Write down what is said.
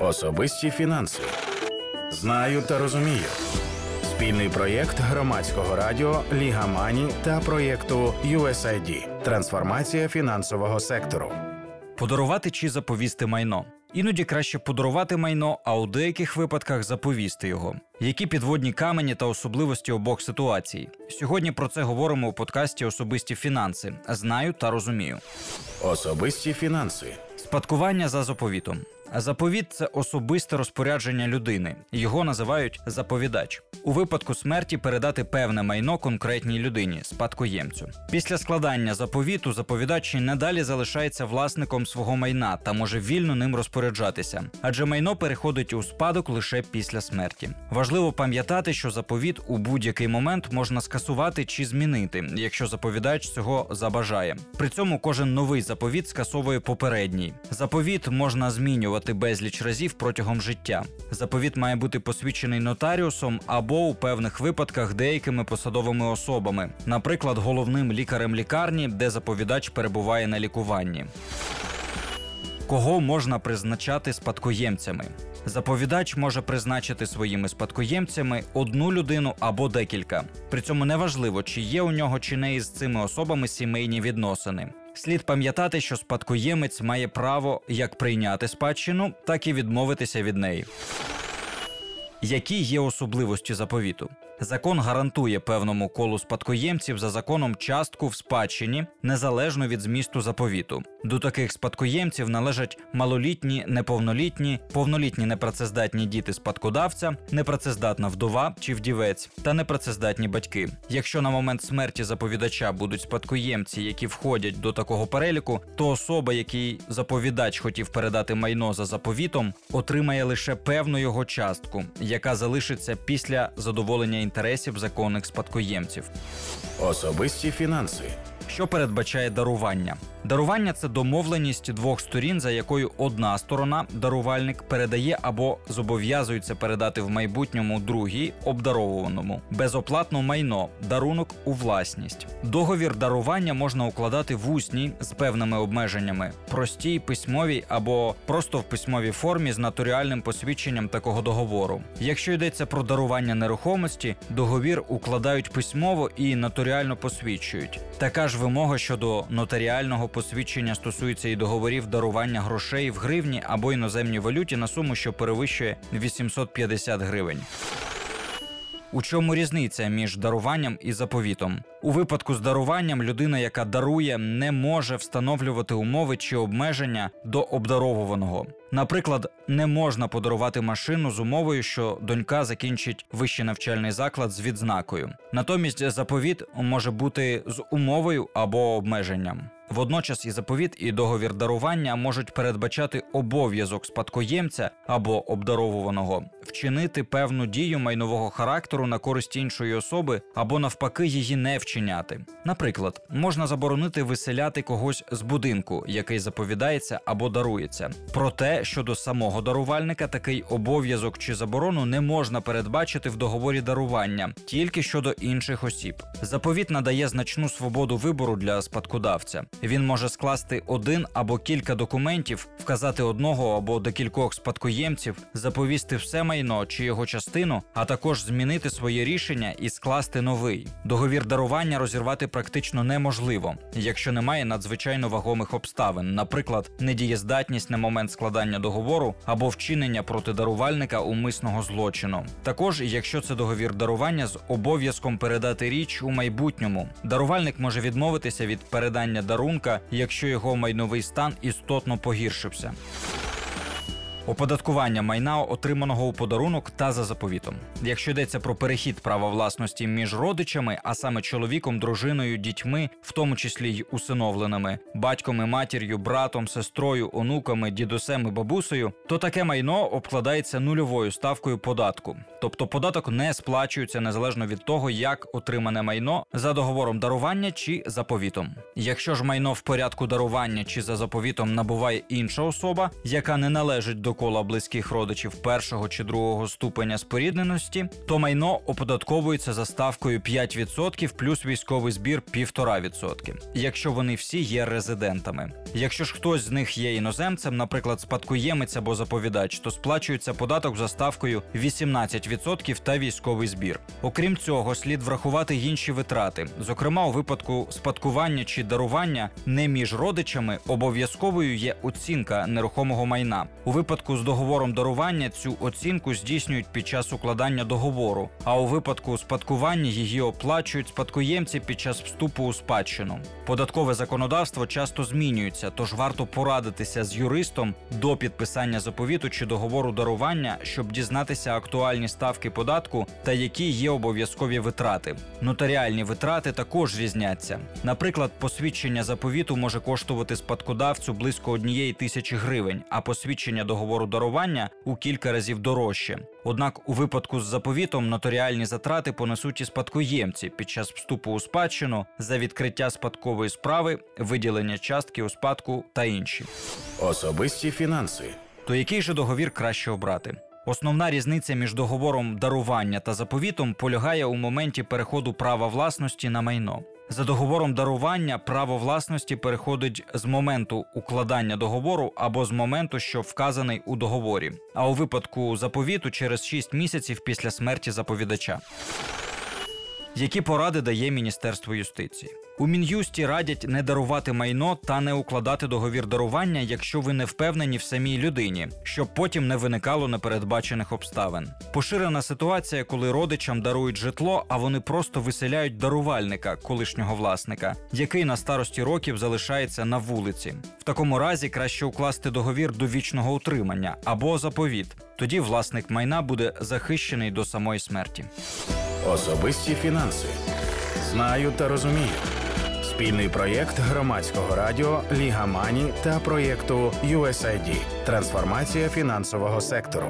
Особисті фінанси. Знаю та розумію. Спільний проєкт громадського радіо Ліга Мані та проєкту USAID Трансформація фінансового сектору. Подарувати чи заповісти майно. Іноді краще подарувати майно, а у деяких випадках заповісти його. Які підводні камені та особливості обох ситуацій? Сьогодні про це говоримо у подкасті Особисті фінанси. Знаю та розумію. Особисті фінанси. Спадкування за заповітом. Заповіт це особисте розпорядження людини. Його називають заповідач. У випадку смерті передати певне майно конкретній людині, спадкоємцю. Після складання заповіту заповідач надалі залишається власником свого майна та може вільно ним розпоряджатися, адже майно переходить у спадок лише після смерті. Важливо пам'ятати, що заповіт у будь-який момент можна скасувати чи змінити, якщо заповідач цього забажає. При цьому кожен новий заповіт скасовує попередній. Заповіт можна змінювати безліч разів протягом життя. Заповіт має бути посвідчений нотаріусом або у певних випадках деякими посадовими особами, наприклад, головним лікарем лікарні, де заповідач перебуває на лікуванні. Кого можна призначати спадкоємцями? Заповідач може призначити своїми спадкоємцями одну людину або декілька. При цьому неважливо, чи є у нього чи не із цими особами сімейні відносини. Слід пам'ятати, що спадкоємець має право як прийняти спадщину, так і відмовитися від неї. Які є особливості заповіту? Закон гарантує певному колу спадкоємців за законом частку в спадщині незалежно від змісту заповіту. До таких спадкоємців належать малолітні, неповнолітні, повнолітні непрацездатні діти спадкодавця, непрацездатна вдова чи вдівець та непрацездатні батьки. Якщо на момент смерті заповідача будуть спадкоємці, які входять до такого переліку, то особа, якій заповідач хотів передати майно за заповітом, отримає лише певну його частку, яка залишиться після задоволення інтересів законних спадкоємців. Особисті фінанси. Що передбачає дарування? Дарування це домовленість двох сторін, за якою одна сторона, дарувальник, передає або зобов'язується передати в майбутньому другій обдаровуваному безоплатно майно, дарунок у власність. Договір дарування можна укладати в усній з певними обмеженнями, простій, письмовій або просто в письмовій формі з нотаріальним посвідченням такого договору. Якщо йдеться про дарування нерухомості, договір укладають письмово і нотаріально посвідчують. Така ж вимога щодо нотаріального посвідчення стосується і договорів дарування грошей в гривні або іноземній валюті на суму, що перевищує 850 гривень. У чому різниця між даруванням і заповітом? У випадку з даруванням людина, яка дарує, не може встановлювати умови чи обмеження до обдаровуваного. Наприклад, не можна подарувати машину з умовою, що донька закінчить вищий навчальний заклад з відзнакою. Натомість заповіт може бути з умовою або обмеженням. Водночас і заповіт, і договір дарування можуть передбачати обов'язок спадкоємця або обдаровуваного вчинити певну дію майнового характеру на користь іншої особи або навпаки її не вчиняти. Наприклад, можна заборонити виселяти когось з будинку, який заповідається або дарується. Проте щодо самого дарувальника такий обов'язок чи заборону не можна передбачити в договорі дарування, тільки щодо інших осіб. Заповіт надає значну свободу вибору для спадкодавця. Він може скласти один або кілька документів, вказати одного або декількох спадкоємців, заповісти все майно чи його частину, а також змінити своє рішення і скласти новий. Договір дарування розірвати практично неможливо, якщо немає надзвичайно вагомих обставин, наприклад, недієздатність на момент складання договору або вчинення проти дарувальника умисного злочину. Також, якщо це договір дарування з обов'язком передати річ у майбутньому, дарувальник може відмовитися від передання дарунка, якщо його майновий стан істотно погіршився. Оподаткування майна, отриманого у подарунок та за заповітом. Якщо йдеться про перехід права власності між родичами, а саме чоловіком, дружиною, дітьми, в тому числі й усиновленими, батьком і матір'ю, братом, сестрою, онуками, дідусем і бабусею, то таке майно обкладається нульовою ставкою податку. Тобто податок не сплачується незалежно від того, як отримане майно за договором дарування чи заповітом. Якщо ж майно в порядку дарування чи за заповітом набуває інша особа, яка не належить до кола близьких родичів першого чи другого ступеня спорідненості, то майно оподатковується за ставкою 5% плюс військовий збір 1,5%, якщо вони всі є резидентами. Якщо ж хтось з них є іноземцем, наприклад, спадкоємець або заповідач, то сплачується податок за ставкою 18% та військовий збір. Окрім цього, слід врахувати інші витрати. Зокрема, у випадку спадкування чи дарування не між родичами обов'язковою є оцінка нерухомого майна. У випадку з договором дарування цю оцінку здійснюють під час укладання договору, а у випадку спадкування її оплачують спадкоємці під час вступу у спадщину. Податкове законодавство часто змінюється, тож варто порадитися з юристом до підписання заповіту чи договору дарування, щоб дізнатися актуальні ставки податку та які є обов'язкові витрати. Нотаріальні витрати також різняться. Наприклад, посвідчення заповіту може коштувати спадкодавцю близько однієї тисячі гривень, а посвідчення договору дарування у кілька разів дорожче. Однак, у випадку з заповітом нотаріальні затрати понесуть і спадкоємці під час вступу у спадщину за відкриття спадкової справи, виділення частки у спадку та інші. Особисті фінанси. То який же договір краще обрати? Основна різниця між договором дарування та заповітом полягає у моменті переходу права власності на майно. За договором дарування право власності переходить з моменту укладання договору або з моменту, що вказаний у договорі, а у випадку заповіту через 6 місяців після смерті заповідача. Які поради дає Міністерство юстиції? У мін'юсті радять не дарувати майно та не укладати договір дарування, якщо ви не впевнені в самій людині, щоб потім не виникало непередбачених обставин. Поширена ситуація, коли родичам дарують житло, а вони просто виселяють дарувальника, колишнього власника, який на старості років залишається на вулиці. В такому разі краще укласти договір до вічного утримання або заповіт. Тоді власник майна буде захищений до самої смерті. Особисті фінанси. Знаю та розумію. Спільний проєкт громадського радіо Ліга Мані та проєкту USAID. Трансформація фінансового сектору.